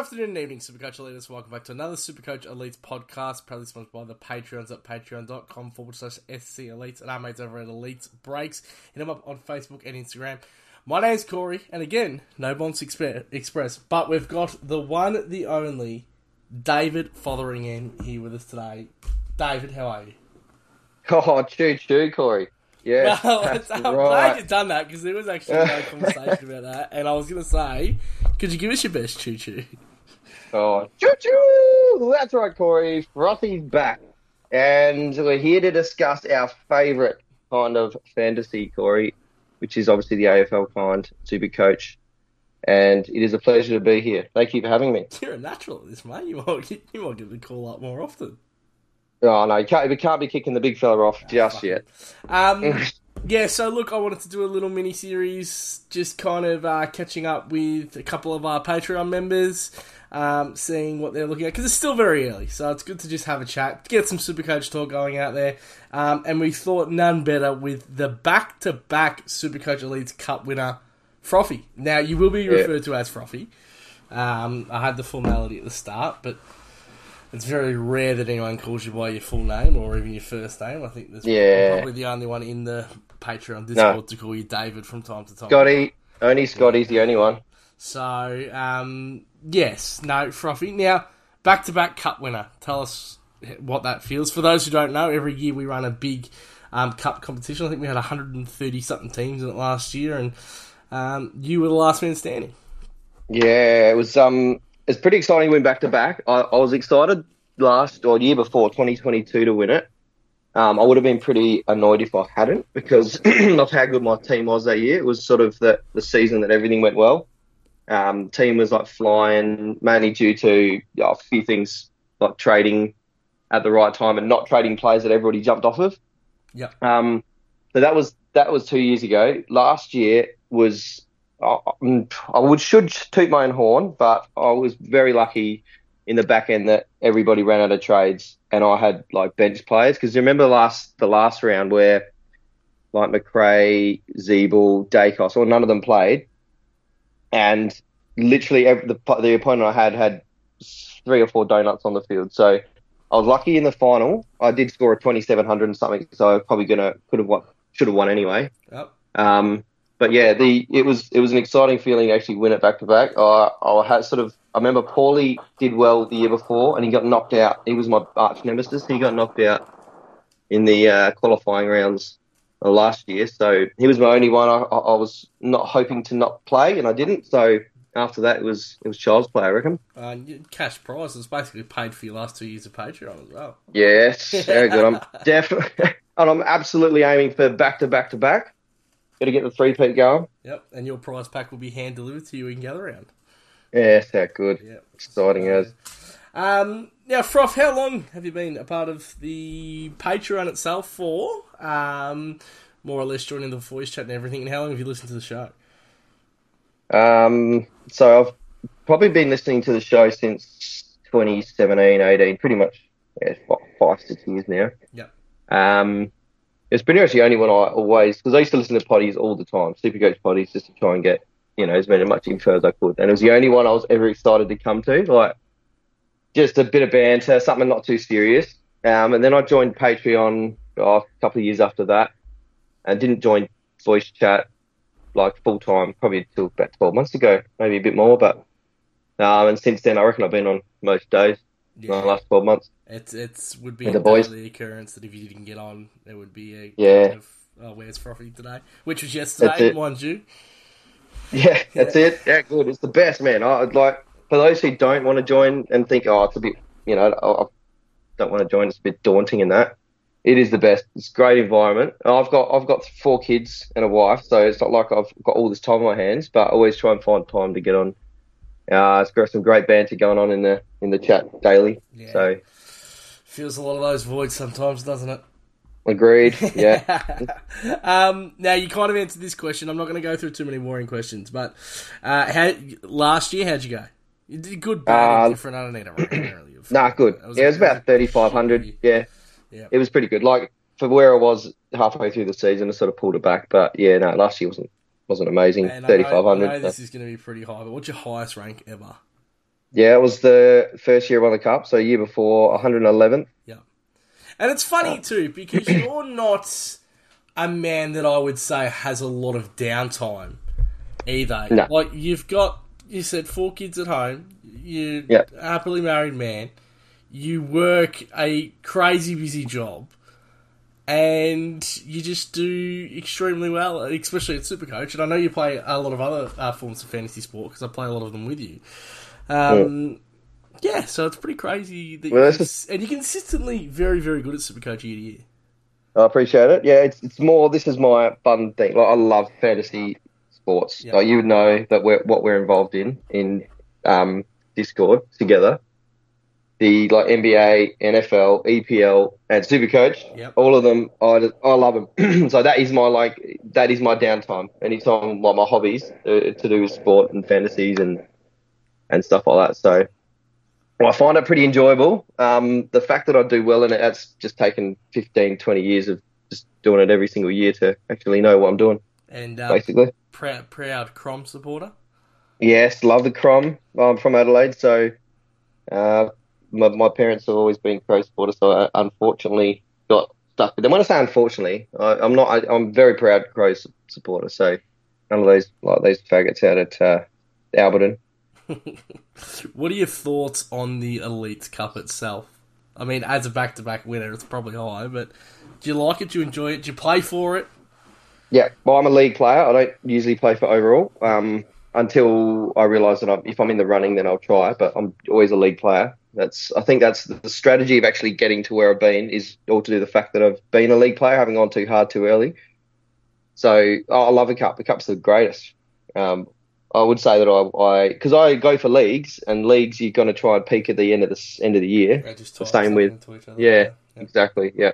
afternoon and evening, Supercoach Elites. Welcome back to another Supercoach Elites podcast, proudly sponsored by the Patreons at patreon.com forward slash SC Elites and our mates over at Elites Breaks. Hit them up on Facebook and Instagram. My name's Corey, and again, no Bonds Express, but we've got the one, the only, David Fotheringham here with us today. David, how are you? Oh, choo choo, Corey. Yeah, Well, I'm glad right. you've done that because there was actually no conversation about that, and I was going to say, could you give us your best choo choo? Oh, choo choo! That's right, Corey. Frothy's back. And we're here to discuss our favourite kind of fantasy, Corey, which is obviously the AFL kind, super coach. And it is a pleasure to be here. Thank you for having me. You're a natural at this, mate. You might, you might get the call up more often. Oh, no, you can't, we can't be kicking the big fella off just yet. Um, yeah, so look, I wanted to do a little mini series, just kind of uh, catching up with a couple of our Patreon members, um, seeing what they're looking at because it's still very early, so it's good to just have a chat, get some Supercoach talk going out there, um, and we thought none better with the back-to-back Supercoach Elites Cup winner, Frothy. Now you will be referred to as Frothy. Um, I had the formality at the start, but. It's very rare that anyone calls you by your full name or even your first name. I think there's Yeah. probably the only one in the Patreon Discord to call you David from time to time. Scotty, only Scotty's the only one. So, um, yes, no, Frothy. Now, back to back cup winner. Tell us what that feels. For those who don't know, every year we run a big um, cup competition. I think we had 130 something teams in it last year, and um, you were the last man standing. Yeah, it was um, it's pretty exciting. Win back to back. I I was excited last or year before 2022 to win it. Um, I would have been pretty annoyed if I hadn't because of how good my team was that year. It was sort of the the season that everything went well. Um, team was like flying, mainly due to yeah, a few things like trading at the right time and not trading players that everybody jumped off of. Yep. Um, so that was that was two years ago. Last year was I, I would should toot my own horn, but I was very lucky in the back end that everybody ran out of trades and I had like bench players because you remember last the last round where like McRae, Zeeble, Daicos, or none of them played, and literally every, the the opponent I had had three or four donuts on the field. So I was lucky in the final. I did score a twenty seven hundred and something, so I was probably gonna could have won, should have won anyway. Yep. Um, but yeah, the it was it was an exciting feeling to actually win it back to back. I I had sort of I remember Paulie did well the year before and he got knocked out. He was my arch nemesis. He got knocked out in the uh, qualifying rounds uh, last year, so he was my only one. I, I I was not hoping to not play, and I didn't. So after that, it was it was child's play, I reckon. Uh, cash prize is basically paid for your last two years of Patreon as well. Yes, very good. I'm definitely and I'm absolutely aiming for back to back to back. Got to get the three peat going. Yep, and your prize pack will be hand delivered to you in gather round. Yes, how good. Yep. Exciting as. Um, now, Froth, how long have you been a part of the Patreon itself for? Um, more or less joining the voice chat and everything, and how long have you listened to the show? Um, so I've probably been listening to the show since 2017, 18, pretty much yeah, five, five six years now. Yep. Um, it's pretty much the only one I always because I used to listen to potties all the time, Supercoach potties, just to try and get you know as many much info as I could, and it was the only one I was ever excited to come to, like just a bit of banter, something not too serious. Um, and then I joined Patreon oh, a couple of years after that, and didn't join voice chat like full time probably until about 12 months ago, maybe a bit more. But um, and since then, I reckon I've been on most days in the Yeah, last 12 months. it's it's would be a the boys. daily occurrence that if you didn't get on, it would be a Yeah. kind of, oh, where's Frothy today? Which was yesterday, That's mind you. Yeah, that's it. Yeah, good. It's the best, man. I I'd like for those who don't want to join and think, oh, it's a bit, you know, I, I don't want to join. It's a bit daunting in that. It is the best. It's a great environment. I've got I've got four kids and a wife, so it's not like I've got all this time on my hands. But I always try and find time to get on. Uh, it's got some great banter going on in the in the chat daily. Yeah. So Feels a lot of those voids sometimes, doesn't it? agreed. Yeah. um, now you kind of answered this question. I'm not going to go through too many boring questions, but uh, how last year how'd you go? You did good, bad, Uh, different. I don't need a really. Nah, good. It was yeah, it was about thirty five hundred. Yeah. Yeah. It was pretty good. Like for where I was halfway through the season, I sort of pulled it back. But yeah, no, last year wasn't wasn't amazing. And I know- Thirty five hundred. this is going to be pretty high, but what's your highest rank ever? Yeah, it was the first year I won the cup, so year before 111th. And it's funny uh, too because you're not a man that I would say has a lot of downtime either. No. Like you've got you said four kids at home. You Yep. happily married man. You work a crazy busy job. And you just do extremely well, especially at Supercoach. And I know you play a lot of other uh, forms of fantasy sport because I play a lot of them with you. Um, yeah, so it's pretty crazy that Well, you that's and you're consistently very, very good at Supercoach year to year. I appreciate it. Yeah, it's it's more. This is my fun thing. Like I love fantasy sports. Yeah. Like you know that we're what we're involved in in um, Discord together. The like NBA, NFL, EPL, and Supercoach. Yep. All of them, I I love them. so that is my like that is my downtime. Anytime like my hobbies uh, to do with sport and fantasies and and stuff like that. So well, I find it pretty enjoyable. Um, the fact that I do well in it, that's just taken 15, 20 years of just doing it every single year to actually know what I'm doing, And uh, basically. proud, proud Crom supporter. Yes, love the Crom. I'm from Adelaide, so uh, my, my parents have always been Crow supporters, so I unfortunately got stuck with them. When I say unfortunately, I, I'm not. I, I'm very proud Crow su- supporter, so none of those like those faggots out at uh, Alberton. What are your thoughts on the Elite Cup itself? I mean, as a back-to-back winner, it's probably high, but do you like it? Do you enjoy it? Do you play for it? Yeah, well, I'm a league player. I don't usually play for overall um, until I realise that I'm, if I'm in the running, then I'll try. But I'm always a league player. That's I think that's the strategy of actually getting to where I've been is all to do with the fact that I've been a league player, having gone too hard too early. So oh, I love a cup. The cup's the greatest. Um, I would say that I because I, go for leagues and leagues you're going to try and peak at the end of the end of the year. Just The same with- something to each other? Yeah, exactly. Yeah,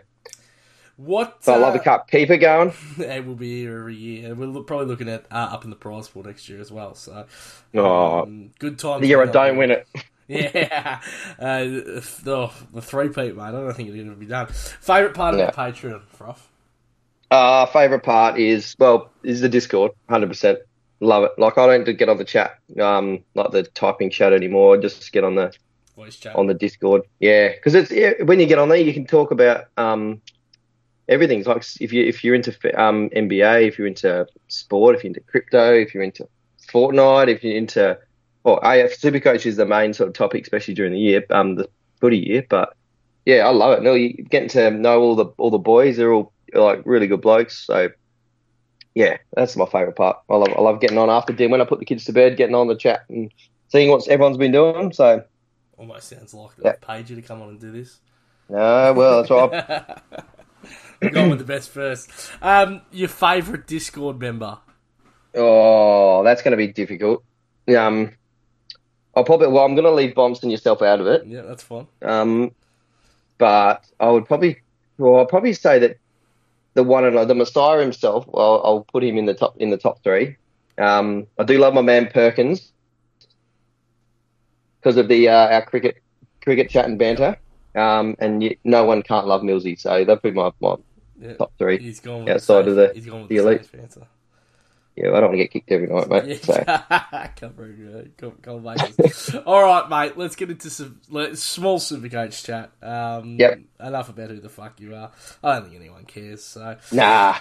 What? so I love a cup. Keep it going. It will be here every year. We're probably looking at uh, up in the prize pool next year as well. So, Oh, um, good time. the year I don't win it. Yeah, uh, the, the three peat, mate. I don't think it'll ever be done. Favorite part of the Patreon, Froth? Uh, favorite part is well, is the Discord. Hundred percent, love it. Like I don't get on the chat, um, like the typing chat anymore. I just get on the Voice chat. on the Discord. Yeah, because it's yeah, when you get on there, you can talk about um everything. Like if you if you're into um NBA, if you're into sport, if you're into crypto, if you're into Fortnite, if you're into well, AF Supercoach is the main sort of topic, especially during the year, um, the footy year. But yeah, I love it. No, you getting to know all the all the boys. They're all like really good blokes. So yeah, that's my favourite part. I love I love getting on after dinner when I put the kids to bed, getting on the chat and seeing what everyone's been doing. So Almost sounds like Yeah. they've paid you to come on and do this. no, well, that's right. We're going with the best first. Um, your favourite Discord member? Oh, that's going to be difficult. Um, I'll probably well, I'm going to leave Bombs and yourself out of it. Yeah, that's fine. Um, but I would probably, well, I'll probably say that the one and the Messiah himself. Well, I'll put him in the top in the top three. Um, I do love my man Perkins because of the uh, our cricket cricket chat and banter. Um, and y no one can't love Millsy, so that'd be my, my Yeah. top three. He's gone with Outside the of safe, the- he's gone with the the, elite. Yeah, I don't want to get kicked every night, mate. So Yeah, cover, uh, cover, cover bases. All right, mate. Let's get into some small supercoach chat. Um, Yep. Enough about who the fuck you are. I don't think anyone cares. So, nah.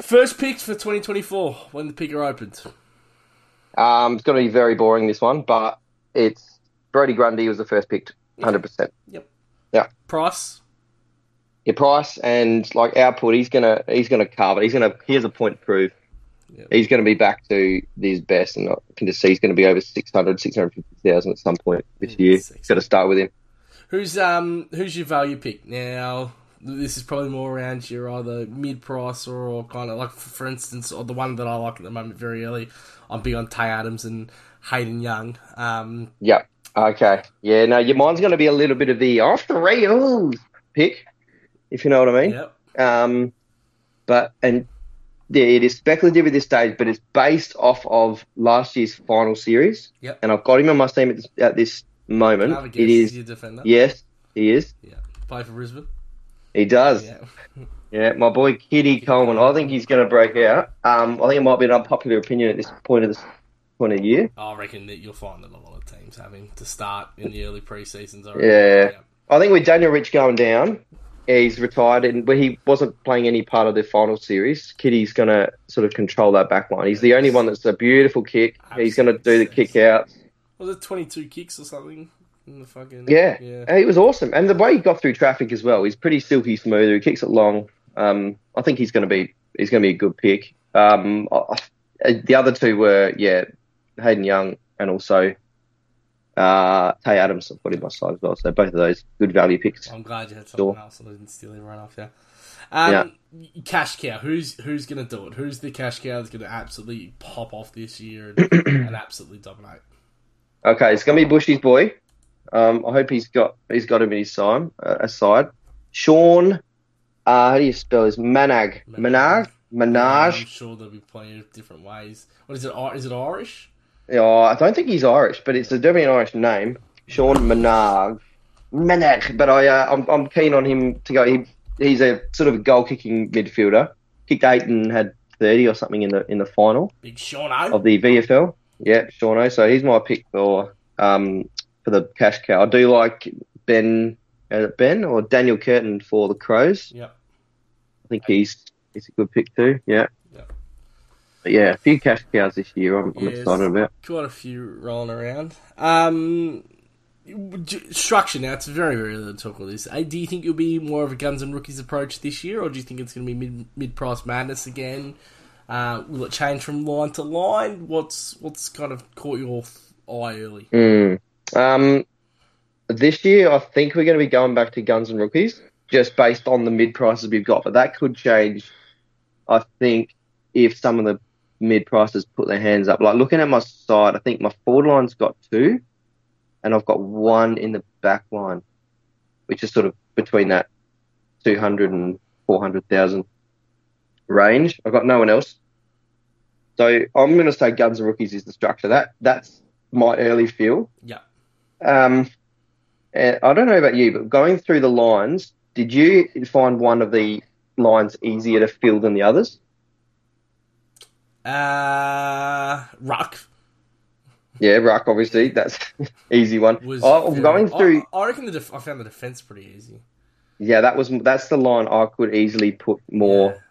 first picks for 2024 when the picker opened. Um, it's going to be very boring this one, but it's Brodie Grundy was the first picked, hundred percent. Yep. Yeah. Price. Your price and like output, he's gonna he's gonna carve it. He's gonna he has a point to prove. Yep. He's gonna be back to his best, and I can just see he's gonna be over 600, 650,000 at some point this year. sexy. Got to start with him. Who's um who's your value pick now? This is probably more around your either mid price or, or kind of like for instance, or the one that I like at the moment very early. I'm big on Tay Adams and Hayden Young. Um, Yep. Okay. Yeah. No, your mind's gonna be a little bit of the off the rails pick, if you know what I mean. yep. Um, but and yeah, it is speculative at this stage, but it's based off of last year's final series. Yep. And I've got him on my team at this, at this moment. It is your defender. yes, he is. Yeah. Play for Brisbane. He does. Yeah. Yeah, my boy Kitty Coleman. I think he's going to break out. Um, I think it might be an unpopular opinion at this point of this point of year. I reckon that you'll find that a lot of teams having to start in the early pre-seasons. I Yeah. I think with Daniel Rich going down, he's retired, and but he wasn't playing any part of the final series. Kitty's going to sort of control that back line. He's the only one that's a beautiful kick. He's going to do the kick out. Was it 22 kicks or something? In the fucking Yeah. yeah. He was awesome, and the way he got through traffic as well. He's pretty silky smooth. He kicks it long. Um, I think he's going to be he's going to be a good pick. Um, I- I- the other two were yeah, Hayden Young and also uh, Tay Adams. I put in my side as well. So both of those good value picks. I'm glad you had something Sure. else and I didn't steal everyone off you. Um, Cash cow. Who's who's going to do it? Who's the cash cow that's going to absolutely pop off this year and, and absolutely dominate? Okay, it's going to be Bushy's boy. Um, I hope he's got he's got him in his side. Uh, aside, Shaun. Uh, how do you spell his Mannagh? Mannagh. I'm sure there'll be plenty of different ways. What is it? Is it Irish? Yeah, I don't think he's Irish, but it's a definitely an Irish name. Shaun Mannagh. Mannagh. But I, uh, I'm, I'm keen on him to go. He, he's a sort of a goal kicking midfielder. Kicked eight and had thirty or something in the in the final Big Sean of the VFL. Yeah, Sean O. So he's my pick for um for the cash cow. I do like Ben uh, Ben or Daniel Curtin for the Crows. Yep. I think he's he's a good pick too. Yeah. But yeah, a few cash cows this year. I'm, I'm Yes. excited about. Quite a few rolling around. Um, structure now. It's very very early to talk about this. Uh, Do you think you'll be more of a guns and rookies approach this year, or do you think it's going to be mid mid price madness again? Uh, will it change from line to line? What's what's kind of caught your eye early? Mm. Um, this year, I think we're going to be going back to guns and rookies, just based on the mid prices we've got. But that could change. I think if some of the mid prices put their hands up. Like looking at my side, I think my forward line's got two, and I've got one in the back line, which is sort of between that 200 and 400,000 range. I've got no one else. So I'm going to say guns and rookies is the structure. That that's my early feel. Yeah. Um, and I don't know about you, but going through the lines, did you find one of the lines easier to fill than the others? Uh, Ruck Yeah, Ruck, obviously, that's easy one. was. Oh, very- going through, I, I reckon the def- I found the defense pretty easy. yeah, that was that's the line I could easily put more,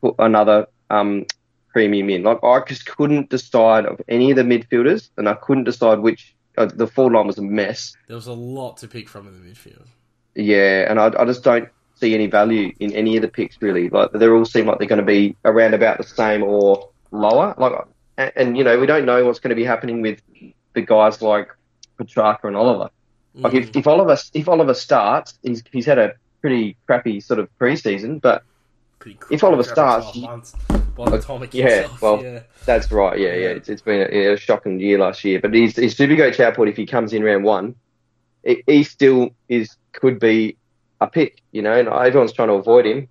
put another um premium in. Like I just couldn't decide of any of the midfielders, and I couldn't decide which. Uh, the forward line was a mess. There was a lot to pick from in the midfield. Yeah, and I, I just don't see any value in any of the picks really. Like they all seem like they're going to be around about the same or lower. Like, and, and you know we don't know what's going to be happening with the guys like Petrarca and Oliver. Like Mm. if, if Oliver if Oliver starts, he's he's had a pretty crappy sort of preseason, but Pretty if Oliver starts, months by the time it yeah, well, yeah. that's right. Yeah, yeah, it's, it's been a, yeah, a shocking year last year. But he's, he's Supercoach Chatport if he comes in round one, he, he still is could be a pick. You know, and everyone's trying to avoid him,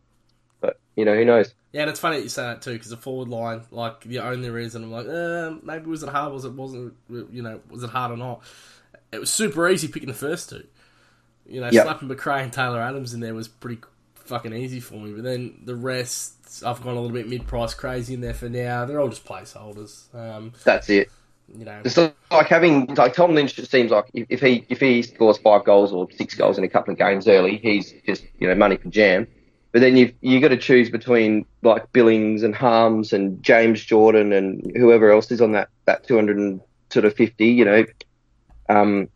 but you know who knows. Yeah, and it's funny that you say that too, because the forward line, like the only reason I'm like, uh, maybe was it hard, was it wasn't, you know, was it hard or not? It was super easy picking the first two. You know, Yep. slapping McRae and Taylor Adams in there was pretty fucking easy for me. But then the rest, I've gone a little bit mid-price crazy in there for now. They're all just placeholders. Um, That's it. You know, It's like having like Tom Lynch. It seems like if, if he if he scores five goals or six goals in a couple of games early, he's just you know money for jam. But then you've you got to choose between like Billings and Harms and James Jordan and whoever else is on that that two hundred and sort of fifty. You know, um,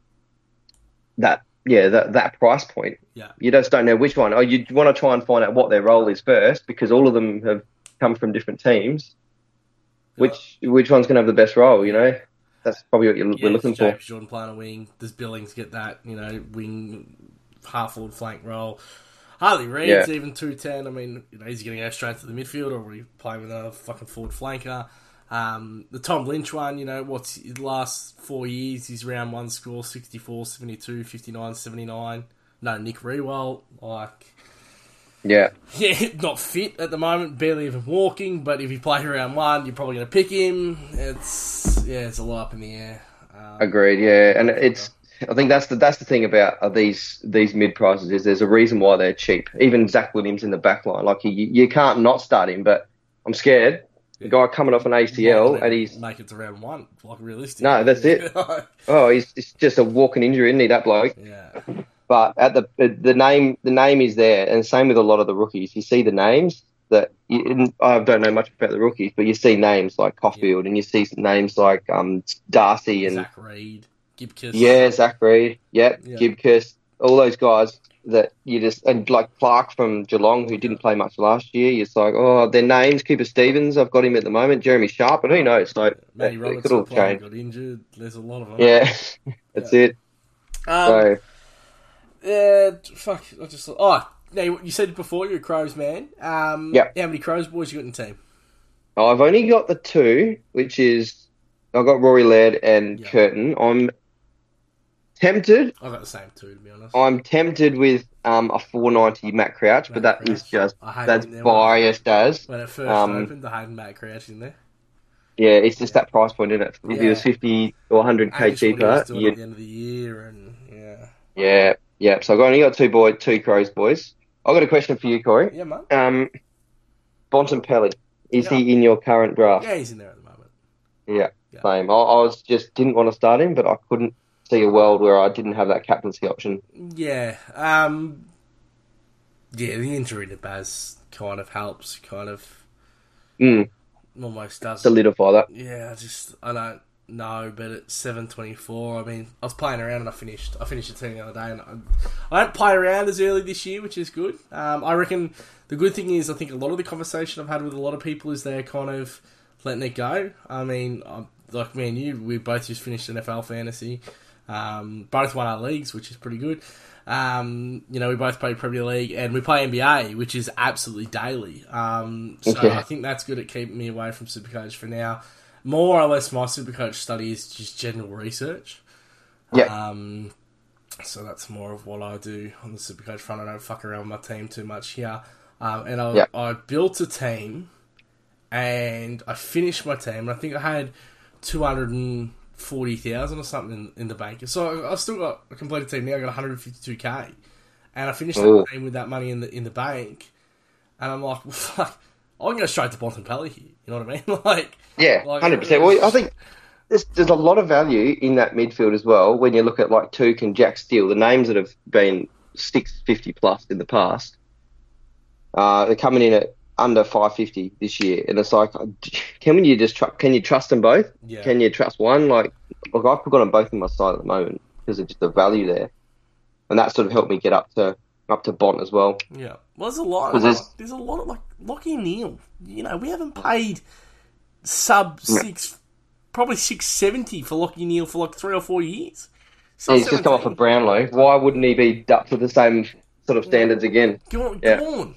that yeah that that price point. Yeah. You just don't know which one. Oh, you want to try and find out what their role is first because all of them have come from different teams. Which which one's going to have the best role? You know, that's probably what you're, yeah, we're looking for. James Jordan playing a wing. Does Billings get that, you know, wing, half forward flank role? Harley Reid's Yeah. even 210. I mean, you know, he's going to go straight to the midfield or we playing with a fucking forward flanker? Um, the Tom Lynch one, you know, what's his last four years? His round one score 64, 72, 59, 79. No, Nick Rewell, like, Yeah, yeah, not fit at the moment, barely even walking. But if you play round one, you're probably going to pick him. It's yeah, it's a lot up in the air. Um, agreed. Yeah, and it's I think that's the that's the thing about uh, these these mid prices is there's a reason why they're cheap. Even Zac Williams in the back line, like you, you can't not start him, but I'm scared a guy coming off an ACL, and he's make it to round one, like realistic. No, that's it. oh, he's, he's just a walking injury, isn't he? That bloke. yeah, But at the the name the name is there, and same with a lot of the rookies. You see the names that you, I don't know much about the rookies, but you see names like Caulfield, and you see names like um, Darcy and Zach Reid, Gibcus. yeah, Zach Reid, yep, Yeah. Gibcus, all those guys that you just and like Clark from Geelong who didn't play much last year. It's like oh, their names. Cooper Stephens, I've got him at the moment. Jeremy Sharp, but who knows? Like Matty could Robertson all change. got injured. There's a lot of them. Yeah, that's it. Um, So Yeah, fuck. I just thought. oh, now you you said before you're a Crows man. Um, Yep. How many Crows boys you got in the team? I've only got the two, which is I've got Rory Laird and Yeah. Curtin. I'm tempted. I've got the same two to be honest. I'm tempted with um, a 490 Matt Crouch, but Matt that is Crouch. just I that's biased as. when it first um, opened, I had Matt Crouch in there. Yeah, it's just that price point, isn't it? If he was 50 or 100k And just what he cheaper, at the end of the year, and yeah, yeah, yeah. So I've only got two boy, two Crows boys. I've got a question for you, Corey. yeah, man. Um, Bontempelli, is Yeah. he in your current draft? Yeah, he's in there at the moment. Yeah, Yeah. same. I, I was just didn't want to start him, but I couldn't see a world where I didn't have that captaincy option. Yeah, um, yeah. The injury to Baz kind of helps. Kind of Mm, almost does. solidify that. Yeah, I just I don't know, but at seven twenty four, I mean, I was playing around and I finished. I finished the team the other day, and I, I don't play around as early this year, which is good. Um, I reckon the good thing is I think a lot of the conversation I've had with a lot of people is they're kind of letting it go. I mean, i like me and you, we both just finished NFL fantasy. Um, both won our leagues, which is pretty good. Um, you know, we both play Premier League and we play NBA, which is absolutely daily. Um, so Okay. I think that's good at keeping me away from Supercoach for now. More or less, my Supercoach study is just general research. Yeah. Um, so that's more of what I do on the Supercoach front. I don't fuck around with my team too much here. Um, and I, Yeah. I built a team and I finished my team. And I think I had 240,000 or something in, in the bank. So I, I've still got a completed team now. I got 152k. And I finished Ooh. that team with that money in the in the bank. And I'm like, well, fuck, I can go straight to Bontempelli here. You know what I mean? like, Yeah, Like, hundred percent. Well, I think there's there's a lot of value in that midfield as well. When you look at like Touk and Jack Steele, the names that have been six fifty plus in the past, uh, they're coming in at under five fifty this year, and it's like, can you just tr- can you trust them both? yeah. Can you trust one? Like, look, I've got them both in my side at the moment because of just the value there, and that sort of helped me get up to up to Bont as well. Yeah. Well, there's a lot. Of, this- there's a lot of like Lockie Neale. You know, we haven't paid sub six, probably six seventy for Lockie Neale for like three or four years. And he's just come off a Brownlow. Why wouldn't he be up to the same sort of standards again? Go on, Yeah. go on.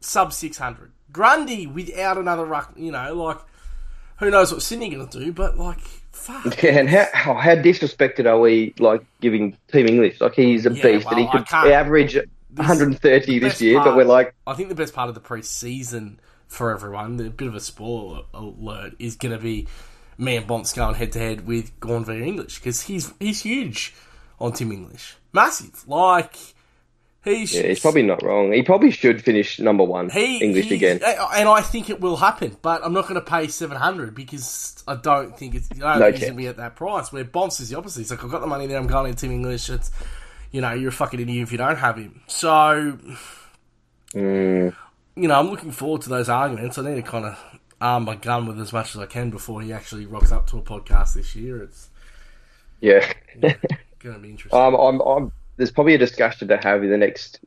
Sub six hundred. Grundy without another ruck. You know, like who knows what Sydney going to do? But like, fuck. Yeah, and how, how how disrespected are we like giving Tim English? Like he's a Yeah, beast, well, and he could can't- average 130 this year. But we're like, I think the best part of the pre-season for everyone, a bit of a spoiler alert, is going to be me and Bonts going head to head with Gawn v English because he's he's huge on Tim English, massive. Like he's yeah, he's probably not wrong. He probably should finish number one he, English again. and I think it will happen. But I'm not going to pay seven hundred because I don't think it's. I don't No going to be at that price. Where Bonts is the opposite. He's like, I've got the money there. I'm going into Tim English. It's you know, you're a fucking idiot if you don't have him. So Mm, you know, I'm looking forward to those arguments. I need to kind of arm my gun with as much as I can before he actually rocks up to a podcast this year. It's yeah, going to be interesting. um, I'm, I'm. There's probably a discussion to have in the next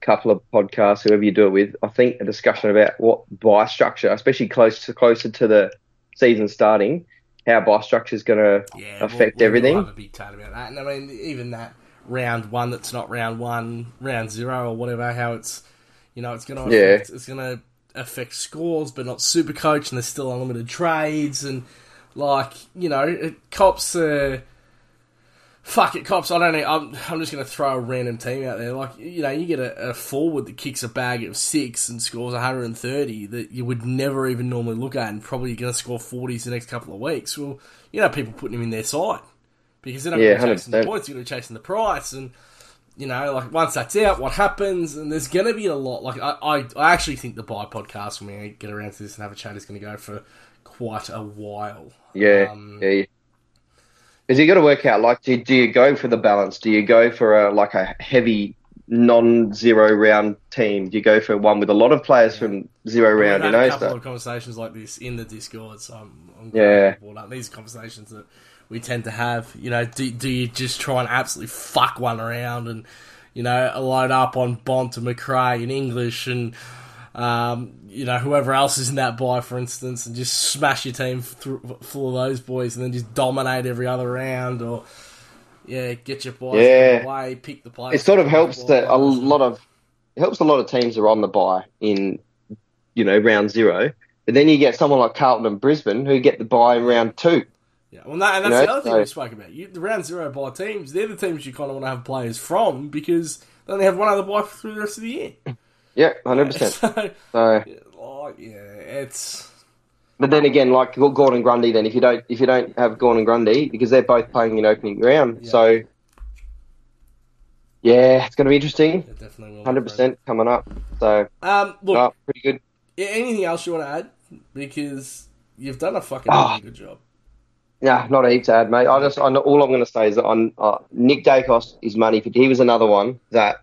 couple of podcasts, whoever you do it with. I think a discussion about what buy structure, especially close to closer to the season starting, how buy structure is going to yeah, affect we'll, everything. We'll have a big chat about that. And I mean, even that round one that's not round one, round zero or whatever, how it's, you know, it's going to Yeah. affect, it's to affect scores, but not super coach, and there's still unlimited trades, and like, you know, it, cops. Uh, Fuck it, cops. I don't know. I'm, I'm just going to throw a random team out there. Like, you know, you get a, a forward that kicks a bag of six and scores 130 that you would never even normally look at and probably to score 40s the next couple of weeks. Well, you know, people putting him in their side because they're not Yeah, going to be chasing the 100%. points, they're going to be chasing the price. And you know, like once that's out, what happens? And there's going to be a lot. Like I, I, I actually think the buy podcast when we get around to this and have a chat is going to go for quite a while. Yeah, Um, yeah. Because you got to work out like, do, do you go for the balance? Do you go for a like a heavy non-zero round team? Do you go for one with a lot of players from zero round? You know, a couple of conversations like this in the Discord, so I'm, I'm Yeah. glad you brought up these conversations that we tend to have. You know, do, do you just try and absolutely fuck one around and you know load up on Bont and McRae in English and um, you know whoever else is in that buy, for instance, and just smash your team through, full of those boys and then just dominate every other round or. Yeah, get your boys Yeah. away, pick the players. it sort of helps that a lot of it helps a lot of teams are on the buy in you know round zero. But then you get someone like Carlton and Brisbane who get the buy in round two. Yeah, well, that, and that's You know, the other thing so- we spoke about. You, the round zero buy teams, they're the teams you kind of want to have players from because they only have one other buy through the rest of the year. Yeah, hundred percent. So, So, like, yeah, it's but then again, like Gordon Grundy, then if you don't if you don't have Gordon Grundy because they're both playing in opening round, Yeah. so yeah, it's going to be interesting. it definitely will. Hundred percent coming up. So, Um, look, oh, pretty good. yeah, anything else you want to add? Because you've done a fucking Oh. really good job. Yeah, not a heap to add, mate. I just, I know, all I'm going to say is that on uh, Nick Daicos is money. He was another one that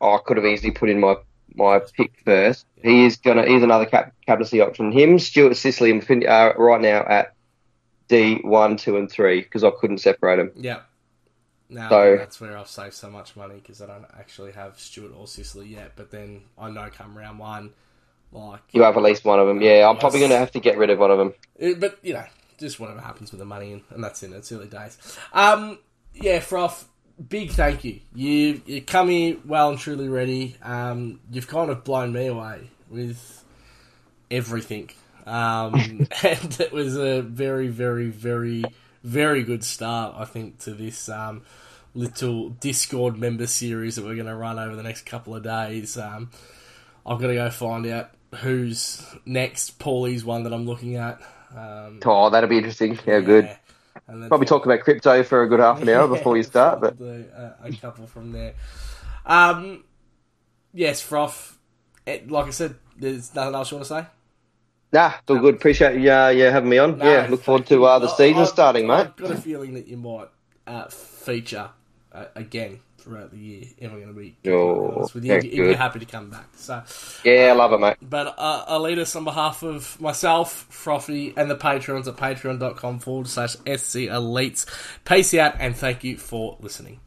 I could have easily put in my my pick first. He is gonna, he's another cap, captaincy option. Him, Stuart Sicily, and are right now at D one, two, and three because I couldn't separate them. Yeah. Now So- that's where I've saved so much money because I don't actually have Stuart or Sicily yet. But then I know come round one, like You have at least one of them. Yeah, I'm probably going to have to get rid of one of them. But you know, just whatever happens with the money, and, and that's in its early days. Um, yeah, Froth, big thank you. You you come here well and truly ready. Um, you've kind of blown me away with everything, um, and it was a very, very, very, very good start. I think to this um, little Discord member series that we're going to run over the next couple of days. Um, I've got to go find out who's next. Paulie's one that I'm looking at. Um, Oh, that'll be interesting. Yeah, good. And Probably talk about crypto for a good half an hour before you start, but uh, a couple from there. Um, yes, Froth. It, like I said, there's nothing else you want to say. nah, it's all good. Appreciate you, uh, you having me on. No, yeah, look forward to uh, the season I've- starting, mate. I've got a feeling that you might uh, feature uh, again throughout the year. Going to be Oh, honest with you, if you're happy to come back. So, Yeah, I love it, mate. But uh, Alitas, on behalf of myself, Frothy, and the patrons at patreon.com forward slash SC Elites, peace out and thank you for listening.